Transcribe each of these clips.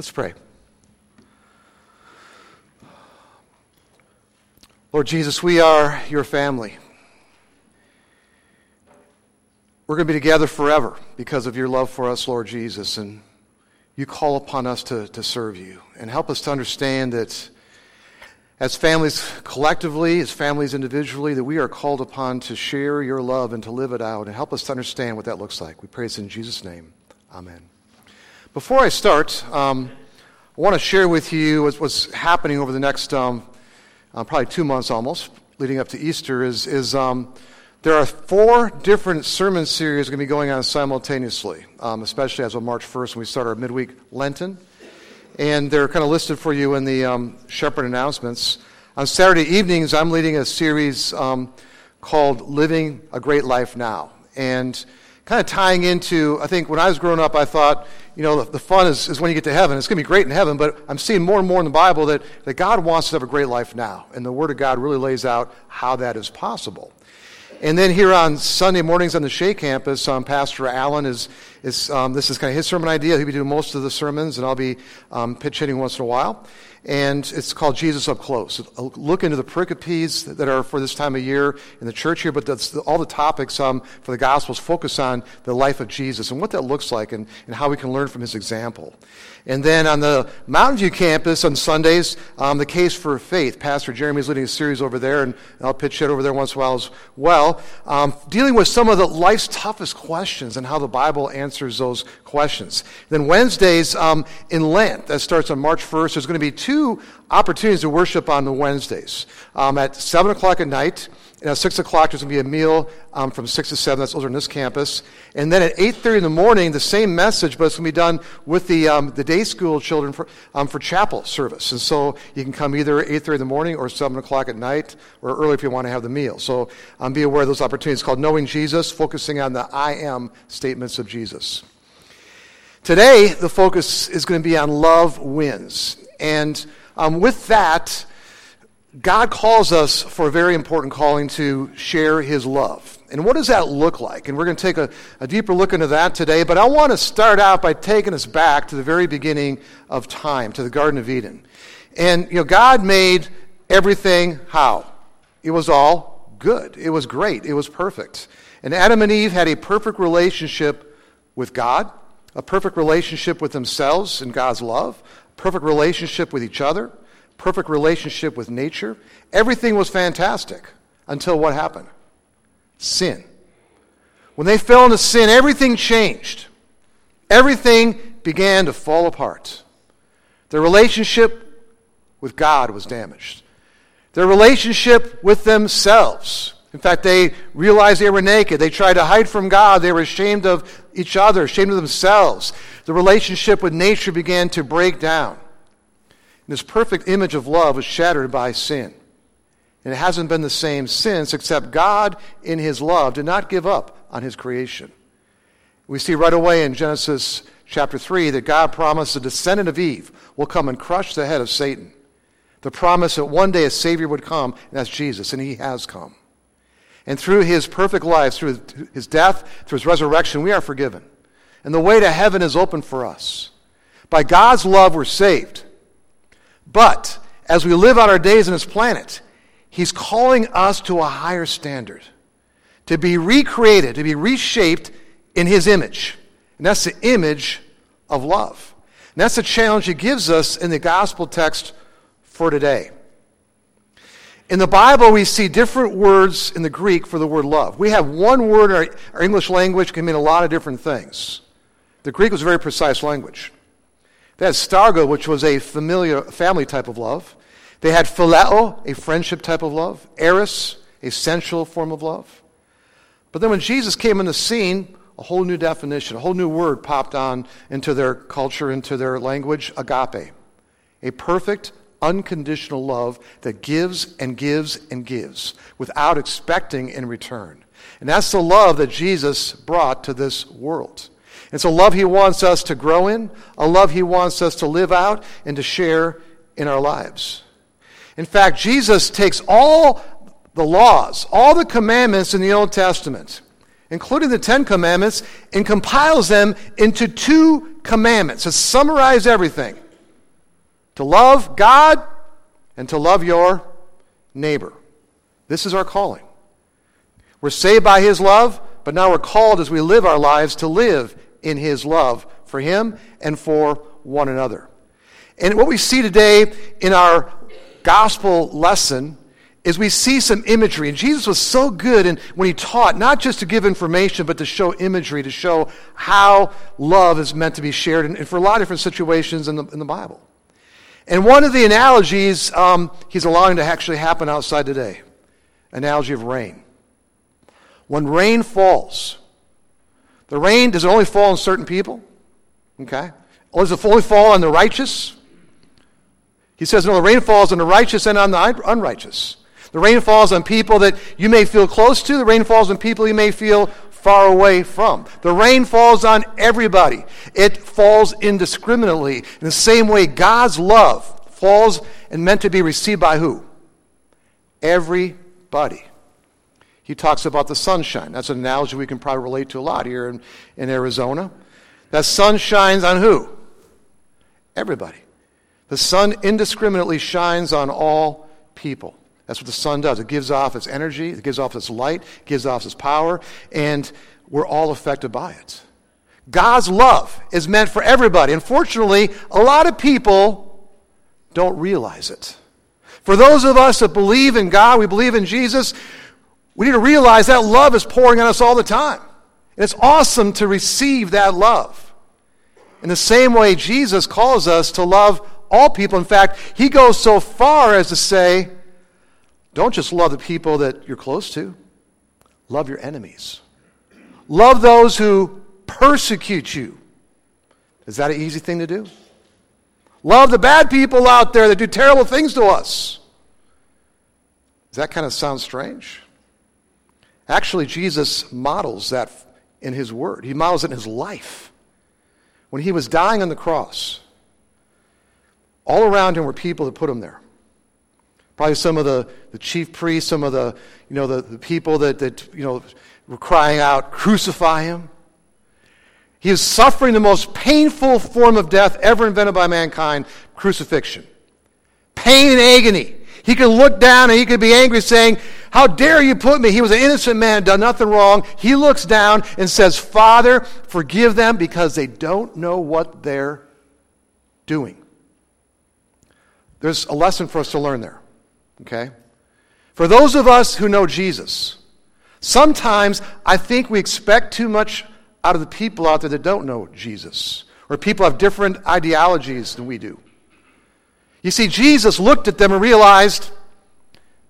Let's pray. Lord Jesus, we are your family. We're going to be together forever because of your love for us, Lord Jesus. And you call upon us to, to serve you. And help us to understand that as families collectively, as families individually, that we are called upon to share your love and to live it out. And help us to understand what that looks like. We pray this in Jesus' name. Amen. Before I start, um, I want to share with you what's, what's happening over the next um, uh, probably two months almost, leading up to Easter, is, is um, there are four different sermon series going to be going on simultaneously, um, especially as of March 1st when we start our midweek Lenten and they're kind of listed for you in the um, Shepherd announcements. On Saturday evenings, I'm leading a series um, called Living a Great Life Now. And kind of tying into, I think when I was growing up, I thought, you know, the, the fun is, is when you get to heaven. It's going to be great in heaven, but I'm seeing more and more in the Bible that, that God wants us to have a great life now. And the Word of God really lays out how that is possible. And then here on Sunday mornings on the Shea campus, um, Pastor Allen is, is um, this is kind of his sermon idea. He'll be doing most of the sermons, and I'll be um, pitch hitting once in a while and it's called Jesus Up Close. Look into the pericopes that are for this time of year in the church here, but that's all the topics um, for the Gospels focus on the life of Jesus and what that looks like and, and how we can learn from his example. And then on the Mountain View campus on Sundays, um, the Case for Faith. Pastor Jeremy is leading a series over there, and I'll pitch it over there once in a while as well, um, dealing with some of the life's toughest questions and how the Bible answers those questions. Then Wednesdays um, in Lent, that starts on March 1st, there's going to be two two opportunities to worship on the Wednesdays. Um, at 7 o'clock at night, and at 6 o'clock, there's going to be a meal um, from 6 to 7. That's over in this campus. And then at 8.30 in the morning, the same message, but it's going to be done with the, um, the day school children for, um, for chapel service. And so you can come either 8.30 in the morning or 7 o'clock at night or early if you want to have the meal. So um, be aware of those opportunities. It's called Knowing Jesus, focusing on the I am statements of Jesus. Today, the focus is going to be on love wins. And um, with that, God calls us for a very important calling to share his love. And what does that look like? And we're going to take a, a, deeper look into that today. But I want to start out by taking us back to the very beginning of time, to the Garden of Eden. And, you know, God made everything how? It was all good. It was great. It was perfect. And Adam and Eve had a perfect relationship with God, a perfect relationship with themselves and God's love, perfect relationship with each other, perfect relationship with nature. Everything was fantastic until what happened? Sin. When they fell into sin, everything changed. Everything began to fall apart. Their relationship with God was damaged. Their relationship with themselves. In fact, they realized they were naked. They tried to hide from God. They were ashamed of each other, ashamed of themselves the relationship with nature began to break down. And this perfect image of love was shattered by sin. And it hasn't been the same since, except God, in His love, did not give up on His creation. We see right away in Genesis chapter 3 that God promised the descendant of Eve will come and crush the head of Satan. The promise that one day a Savior would come, and that's Jesus, and He has come. And through His perfect life, through His death, through His resurrection, we are forgiven. And the way to heaven is open for us. By God's love, we're saved. But as we live out our days on this planet, He's calling us to a higher standard, to be recreated, to be reshaped in His image. And that's the image of love. And that's the challenge He gives us in the gospel text for today. In the Bible, we see different words in the Greek for the word love. We have one word in our, our English language can mean a lot of different things. The Greek was a very precise language. They had storge, which was a familiar family type of love. They had phileo, a friendship type of love. Eros, a sensual form of love. But then when Jesus came in the scene, a whole new definition, a whole new word popped on into their culture, into their language agape. A perfect, unconditional love that gives and gives and gives without expecting in return. And that's the love that Jesus brought to this world. It's a love He wants us to grow in, a love He wants us to live out and to share in our lives. In fact, Jesus takes all the laws, all the commandments in the Old Testament, including the Ten Commandments, and compiles them into two commandments to summarize everything. To love God and to love your neighbor. This is our calling. We're saved by His love, but now we're called as we live our lives to live in His love for Him and for one another. And what we see today in our gospel lesson is we see some imagery. And Jesus was so good in, when he taught, not just to give information, but to show imagery, to show how love is meant to be shared, and, and for a lot of different situations in the, in the Bible. And one of the analogies um, he's allowing to actually happen outside today analogy of rain. When rain falls, the rain, does it only fall on certain people? Okay. Or does it only fall on the righteous? He says, no, the rain falls on the righteous and on the unrighteous. The rain falls on people that you may feel close to. The rain falls on people you may feel far away from. The rain falls on everybody. It falls indiscriminately. In the same way, God's love falls and meant to be received by who? Everybody. He talks about the sunshine. That's an analogy we can probably relate to a lot here in, in Arizona. That sun shines on who? Everybody. The sun indiscriminately shines on all people. That's what the sun does. It gives off its energy, it gives off its light, it gives off its power, and we're all affected by it. God's love is meant for everybody. Unfortunately, a lot of people don't realize it. For those of us that believe in God, we believe in Jesus, we need to realize that love is pouring on us all the time. And it's awesome to receive that love. In the same way, Jesus calls us to love all people. In fact, he goes so far as to say, don't just love the people that you're close to, love your enemies. Love those who persecute you. Is that an easy thing to do? Love the bad people out there that do terrible things to us. Does that kind of sound strange? Actually, Jesus models that in his word, he models it in his life. When he was dying on the cross, all around him were people that put him there. Probably some of the, the chief priests, some of the, you know, the, the people that, that, you know, were crying out, crucify him. He is suffering the most painful form of death ever invented by mankind, crucifixion. Pain and agony. He could look down and he could be angry, saying, How dare you put me? He was an innocent man, done nothing wrong. He looks down and says, Father, forgive them because they don't know what they're doing. There's a lesson for us to learn there. Okay? For those of us who know Jesus, sometimes I think we expect too much out of the people out there that don't know Jesus, or people have different ideologies than we do. You see, Jesus looked at them and realized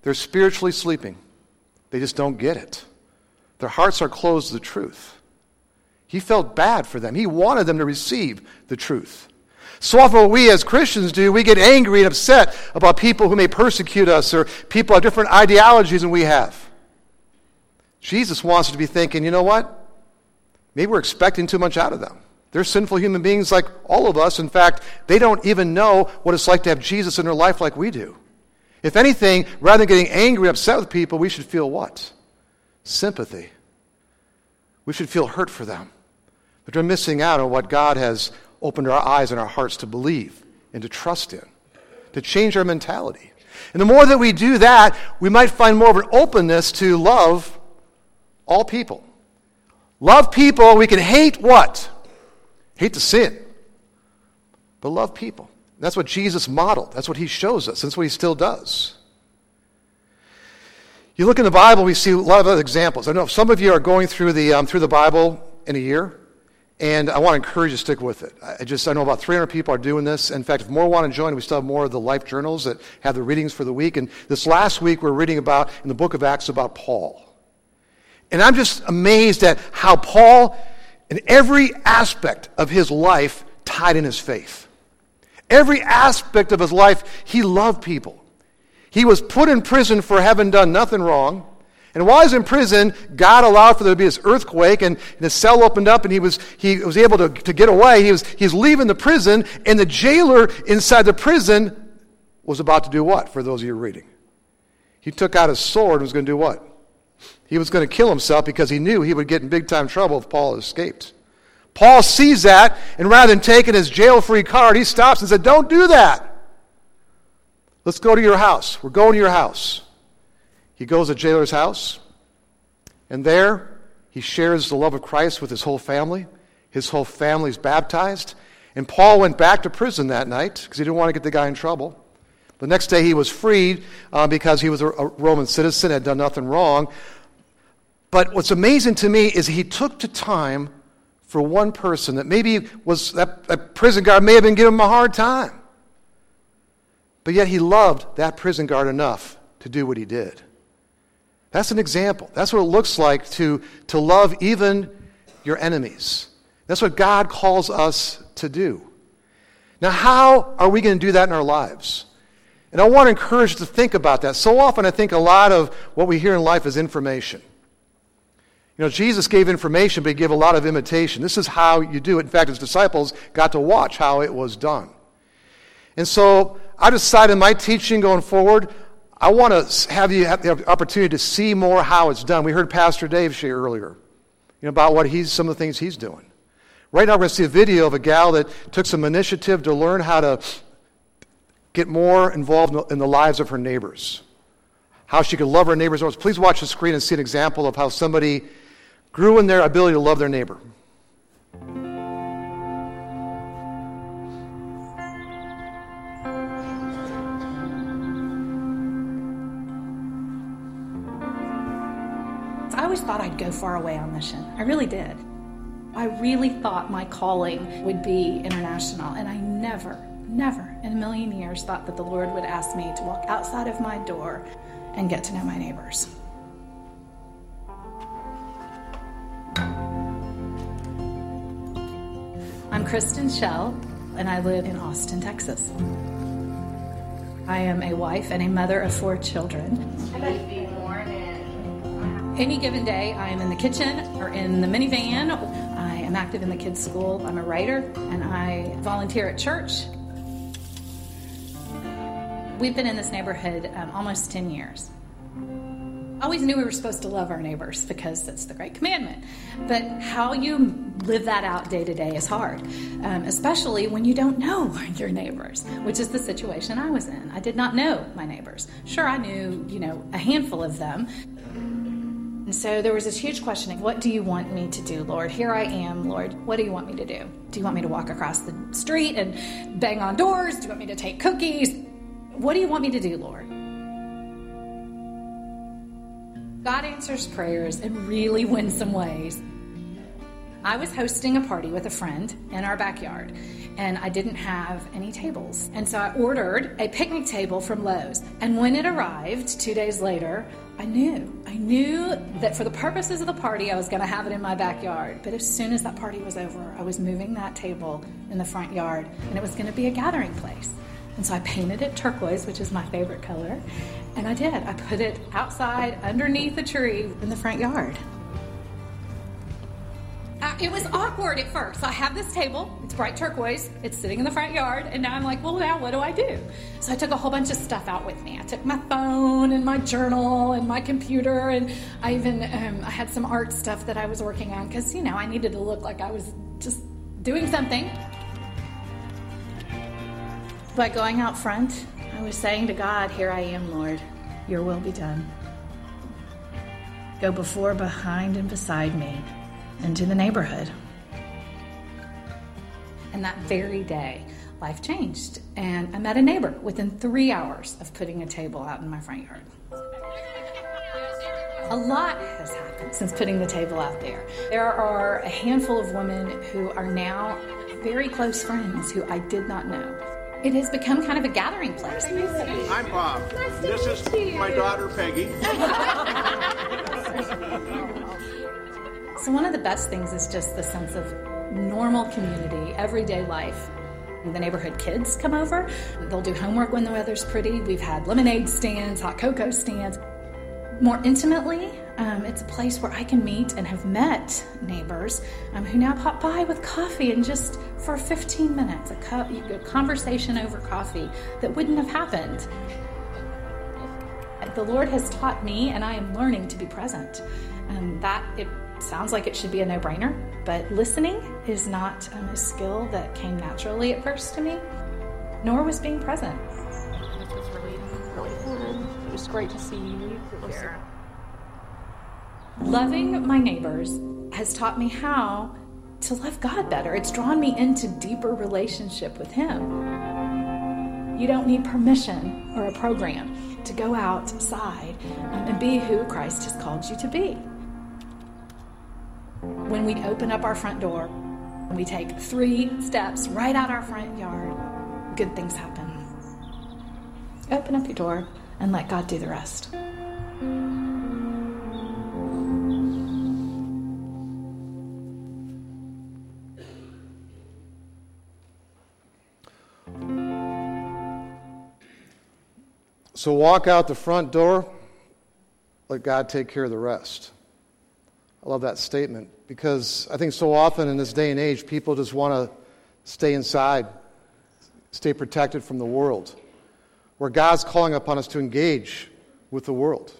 they're spiritually sleeping. They just don't get it. Their hearts are closed to the truth. He felt bad for them. He wanted them to receive the truth. So often, what we as Christians do, we get angry and upset about people who may persecute us or people have different ideologies than we have. Jesus wants us to be thinking, you know what? Maybe we're expecting too much out of them. They're sinful human beings like all of us. In fact, they don't even know what it's like to have Jesus in their life like we do. If anything, rather than getting angry and upset with people, we should feel what? Sympathy. We should feel hurt for them. But they're missing out on what God has opened our eyes and our hearts to believe and to trust in, to change our mentality. And the more that we do that, we might find more of an openness to love all people. Love people, we can hate what? Hate the sin. But love people. That's what Jesus modeled. That's what he shows us. That's what he still does. You look in the Bible, we see a lot of other examples. I know some of you are going through the, um, through the Bible in a year. And I want to encourage you to stick with it. I just I know about 300 people are doing this. In fact, if more want to join, we still have more of the life journals that have the readings for the week. And this last week, we're reading about in the book of Acts about Paul. And I'm just amazed at how Paul, in every aspect of his life, tied in his faith. Every aspect of his life, he loved people. He was put in prison for having done nothing wrong. And while he was in prison, God allowed for there to be this earthquake, and the cell opened up, and he was, he was able to, to get away. He was, he was leaving the prison, and the jailer inside the prison was about to do what, for those of you reading? He took out his sword and was going to do what? He was going to kill himself because he knew he would get in big time trouble if Paul escaped. Paul sees that, and rather than taking his jail free card, he stops and said, Don't do that. Let's go to your house. We're going to your house. He goes to jailer's house, and there he shares the love of Christ with his whole family. His whole family is baptized. And Paul went back to prison that night because he didn't want to get the guy in trouble. The next day he was freed uh, because he was a, a Roman citizen, had done nothing wrong. But what's amazing to me is he took the time for one person that maybe was that, that prison guard may have been giving him a hard time. But yet he loved that prison guard enough to do what he did. That's an example. That's what it looks like to, to love even your enemies. That's what God calls us to do. Now, how are we going to do that in our lives? And I want to encourage you to think about that. So often, I think a lot of what we hear in life is information. You know, Jesus gave information, but he gave a lot of imitation. This is how you do it. In fact, his disciples got to watch how it was done. And so I decided my teaching going forward, I want to have you have the opportunity to see more how it's done. We heard Pastor Dave share earlier you know, about what he's, some of the things he's doing. Right now, we're going to see a video of a gal that took some initiative to learn how to get more involved in the lives of her neighbors. How she could love her neighbors. Please watch the screen and see an example of how somebody grew in their ability to love their neighbor. I always thought I'd go far away on mission. I really did. I really thought my calling would be international, and I never, never in a million years thought that the Lord would ask me to walk outside of my door and get to know my neighbors. I'm Kristin Schell, and I live in Austin, Texas. I am a wife and a mother of four children. Any given day, I am in the kitchen or in the minivan. I am active in the kids' school. I'm a writer and I volunteer at church. We've been in this neighborhood um, almost 10 years. I always knew we were supposed to love our neighbors because that's the great commandment. But how you live that out day to day is hard, um, especially when you don't know your neighbors, which is the situation I was in. I did not know my neighbors. Sure, I knew, you know, a handful of them, and so there was this huge questioning What do you want me to do, Lord? Here I am, Lord. What do you want me to do? Do you want me to walk across the street and bang on doors? Do you want me to take cookies? What do you want me to do, Lord? God answers prayers in really winsome ways. I was hosting a party with a friend in our backyard, and I didn't have any tables. And so I ordered a picnic table from Lowe's. And when it arrived two days later, I knew. I knew that for the purposes of the party, I was going to have it in my backyard. But as soon as that party was over, I was moving that table in the front yard, and it was going to be a gathering place. And so I painted it turquoise, which is my favorite color. And I did. I put it outside underneath a tree in the front yard. It was awkward at first. I have this table, it's bright turquoise, it's sitting in the front yard, and now I'm like, well, now what do I do? So I took a whole bunch of stuff out with me. I took my phone and my journal and my computer, and I even um, I had some art stuff that I was working on because you know I needed to look like I was just doing something. By going out front, I was saying to God, "Here I am, Lord. Your will be done. Go before, behind, and beside me." Into the neighborhood. And that very day, life changed. And I met a neighbor within three hours of putting a table out in my front yard. A lot has happened since putting the table out there. There are a handful of women who are now very close friends who I did not know. It has become kind of a gathering place. I'm Bob. Nice this is my daughter Peggy. So, one of the best things is just the sense of normal community, everyday life. The neighborhood kids come over. They'll do homework when the weather's pretty. We've had lemonade stands, hot cocoa stands. More intimately, um, it's a place where I can meet and have met neighbors um, who now pop by with coffee and just for 15 minutes, a, co- a conversation over coffee that wouldn't have happened. The Lord has taught me, and I am learning to be present. And that it sounds like it should be a no brainer, but listening is not um, a skill that came naturally at first to me, nor was being present. just great to see you here. Loving my neighbors has taught me how to love God better. It's drawn me into deeper relationship with Him. You don't need permission or a program to go outside and be who Christ has called you to be. When we open up our front door, we take three steps right out our front yard, good things happen. Open up your door and let God do the rest. So walk out the front door, let God take care of the rest. I love that statement because I think so often in this day and age, people just want to stay inside, stay protected from the world, where God's calling upon us to engage with the world.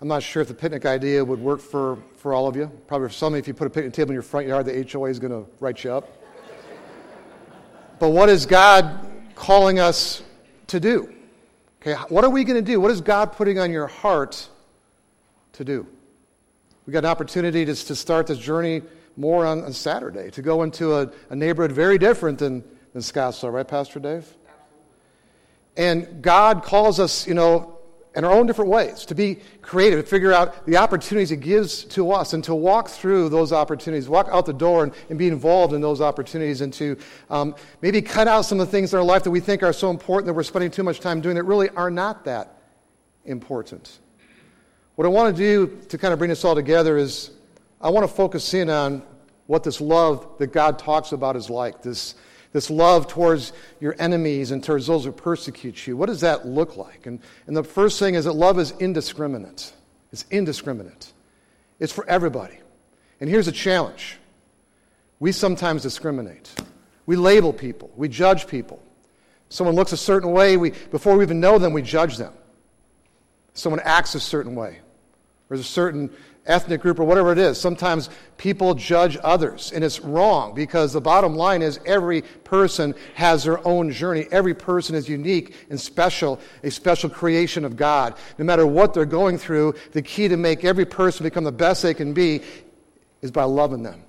I'm not sure if the picnic idea would work for, for all of you. Probably for some, of you if you put a picnic table in your front yard, the HOA is going to write you up. but what is God calling us to do? Okay, what are we going to do? What is God putting on your heart to do? We got an opportunity to, to start this journey more on, on Saturday, to go into a, a, neighborhood very different than, than Scottsdale, right, Pastor Dave? And God calls us, you know, in our own different ways to be creative, to figure out the opportunities He gives to us, and to walk through those opportunities, walk out the door and, and be involved in those opportunities, and to um, maybe cut out some of the things in our life that we think are so important that we're spending too much time doing that really are not that important. What I want to do to kind of bring this all together is I want to focus in on what this love that God talks about is like. This, this love towards your enemies and towards those who persecute you. What does that look like? And, and the first thing is that love is indiscriminate. It's indiscriminate, it's for everybody. And here's a challenge we sometimes discriminate, we label people, we judge people. Someone looks a certain way, we, before we even know them, we judge them. Someone acts a certain way or a certain ethnic group or whatever it is. Sometimes people judge others, and it's wrong because the bottom line is every person has their own journey. Every person is unique and special, a special creation of God. No matter what they're going through, the key to make every person become the best they can be is by loving them.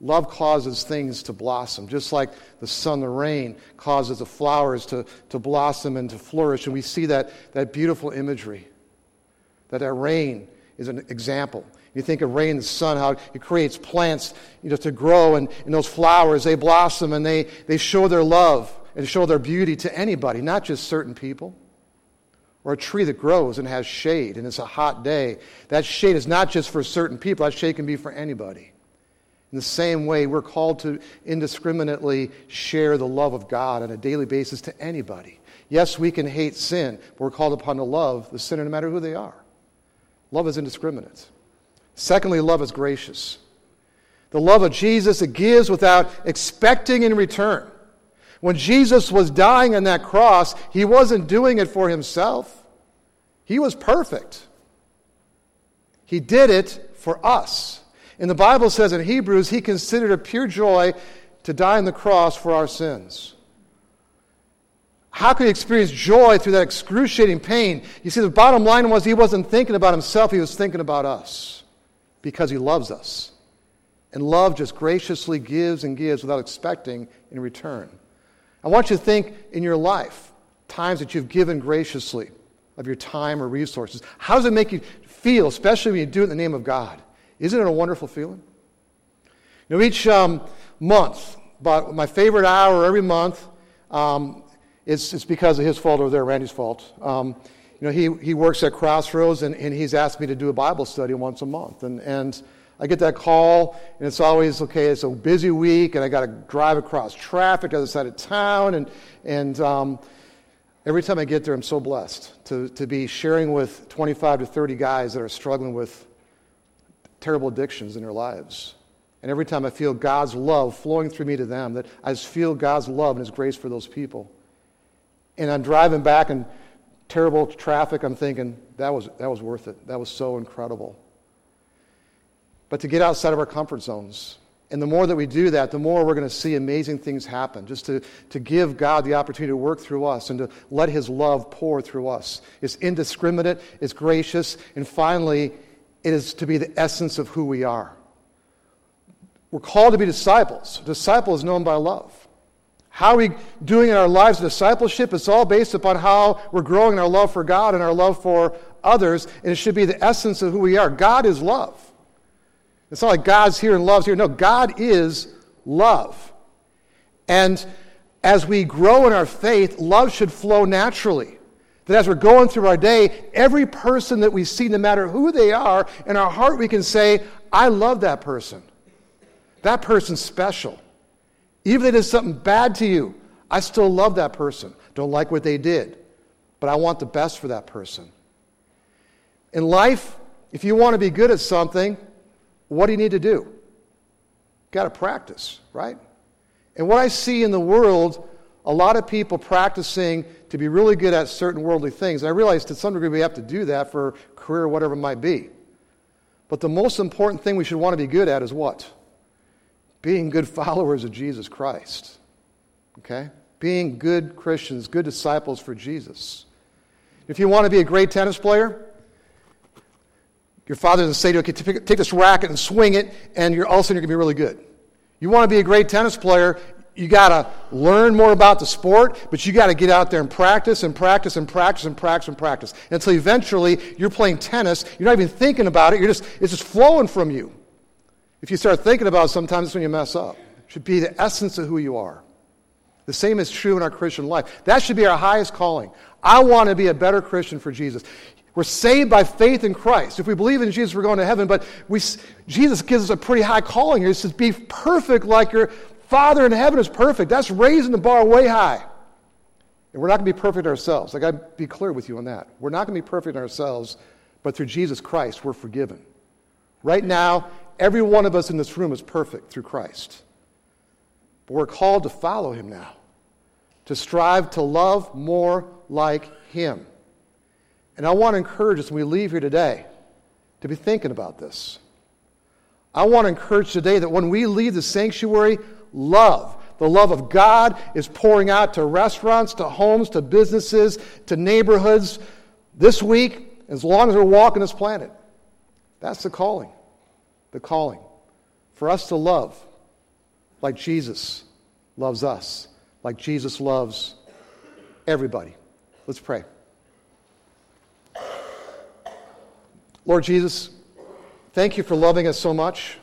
Love causes things to blossom, just like the sun, the rain causes the flowers to, to blossom and to flourish. And we see that, that beautiful imagery that that rain is an example. You think of rain, and the sun, how it creates plants you know, to grow, and, and those flowers, they blossom and they, they show their love and show their beauty to anybody, not just certain people. Or a tree that grows and has shade, and it's a hot day. That shade is not just for certain people, that shade can be for anybody. In the same way, we're called to indiscriminately share the love of God on a daily basis to anybody. Yes, we can hate sin, but we're called upon to love the sinner no matter who they are. Love is indiscriminate. Secondly, love is gracious. The love of Jesus, it gives without expecting in return. When Jesus was dying on that cross, he wasn't doing it for himself, he was perfect. He did it for us. And the Bible says in Hebrews, he considered a pure joy to die on the cross for our sins. How could he experience joy through that excruciating pain? You see, the bottom line was he wasn't thinking about himself, he was thinking about us because he loves us. And love just graciously gives and gives without expecting in return. I want you to think in your life, times that you've given graciously of your time or resources. How does it make you feel, especially when you do it in the name of God? Isn't it a wonderful feeling? You know, each um, month, about my favorite hour every month, um, it's, it's because of his fault or there, Randy's fault. Um, you know, he, he works at Crossroads, and, and he's asked me to do a Bible study once a month. And, and I get that call, and it's always, okay, it's a busy week, and I got to drive across traffic, other side of town. And, and um, every time I get there, I'm so blessed to, to be sharing with 25 to 30 guys that are struggling with terrible addictions in their lives. And every time I feel God's love flowing through me to them, that I just feel God's love and His grace for those people. And I'm driving back in terrible traffic. I'm thinking, that was, that was worth it. That was so incredible. But to get outside of our comfort zones And the more that we do that, the more we're going to see amazing things happen. Just to, to give God the opportunity to work through us and to let His love pour through us. It's indiscriminate, it's gracious, and finally, it is to be the essence of who we are. We're called to be disciples. Disciple is known by love. How are we doing in our lives of discipleship? It's all based upon how we're growing in our love for God and our love for others, and it should be the essence of who we are. God is love. It's not like God's here and love's here. No, God is love. And as we grow in our faith, love should flow naturally. That as we're going through our day, every person that we see, no matter who they are, in our heart we can say, I love that person. That person's special. Even if they did something bad to you, I still love that person. Don't like what they did, but I want the best for that person. In life, if you want to be good at something, what do you need to do? Got to practice, right? And what I see in the world, a lot of people practicing to be really good at certain worldly things. And I realize to some degree we have to do that for career, whatever it might be. But the most important thing we should want to be good at is what? Being good followers of Jesus Christ. Okay? Being good Christians, good disciples for Jesus. If you want to be a great tennis player, your father doesn't say to you, okay, take this racket and swing it, and you're, all of a sudden you're going to be really good. You want to be a great tennis player, you got to learn more about the sport, but you got to get out there and practice and practice and practice and practice and practice until eventually you're playing tennis. You're not even thinking about it. You're just, it's just flowing from you. If you start thinking about it, sometimes when you mess up. It should be the essence of who you are. The same is true in our Christian life. That should be our highest calling. I want to be a better Christian for Jesus. We're saved by faith in Christ. If we believe in Jesus, we're going to heaven. But we, Jesus gives us a pretty high calling here. He says, Be perfect like your Father in heaven is perfect. That's raising the bar way high. And we're not going to be perfect ourselves. I got to be clear with you on that. We're not going to be perfect ourselves, but through Jesus Christ, we're forgiven. Right now, every one of us in this room is perfect through Christ. But we're called to follow him now, to strive to love more like him. And I want to encourage us when we leave here today to be thinking about this. I want to encourage today that when we leave the sanctuary, love, the love of God is pouring out to restaurants, to homes, to businesses, to neighborhoods this week, as long as we're walking this planet. That's the calling. The calling. For us to love like Jesus loves us, like Jesus loves everybody. Let's pray. Lord Jesus, thank you for loving us so much.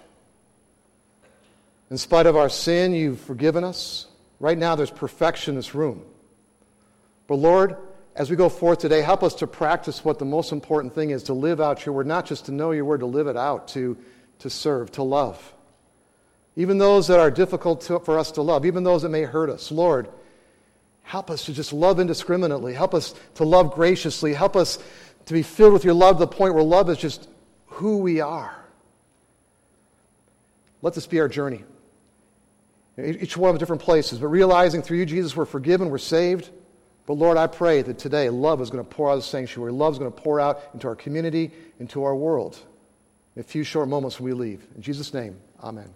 In spite of our sin, you've forgiven us. Right now, there's perfection in this room. But Lord, as we go forth today, help us to practice what the most important thing is to live out your word, not just to know your word, to live it out, to, to serve, to love. Even those that are difficult to, for us to love, even those that may hurt us. Lord, help us to just love indiscriminately. Help us to love graciously. Help us to be filled with your love to the point where love is just who we are. Let this be our journey. Each one of different places, but realizing through you, Jesus, we're forgiven, we're saved. But Lord, I pray that today love is going to pour out of the sanctuary. Love is going to pour out into our community, into our world. In a few short moments when we leave. In Jesus' name, amen.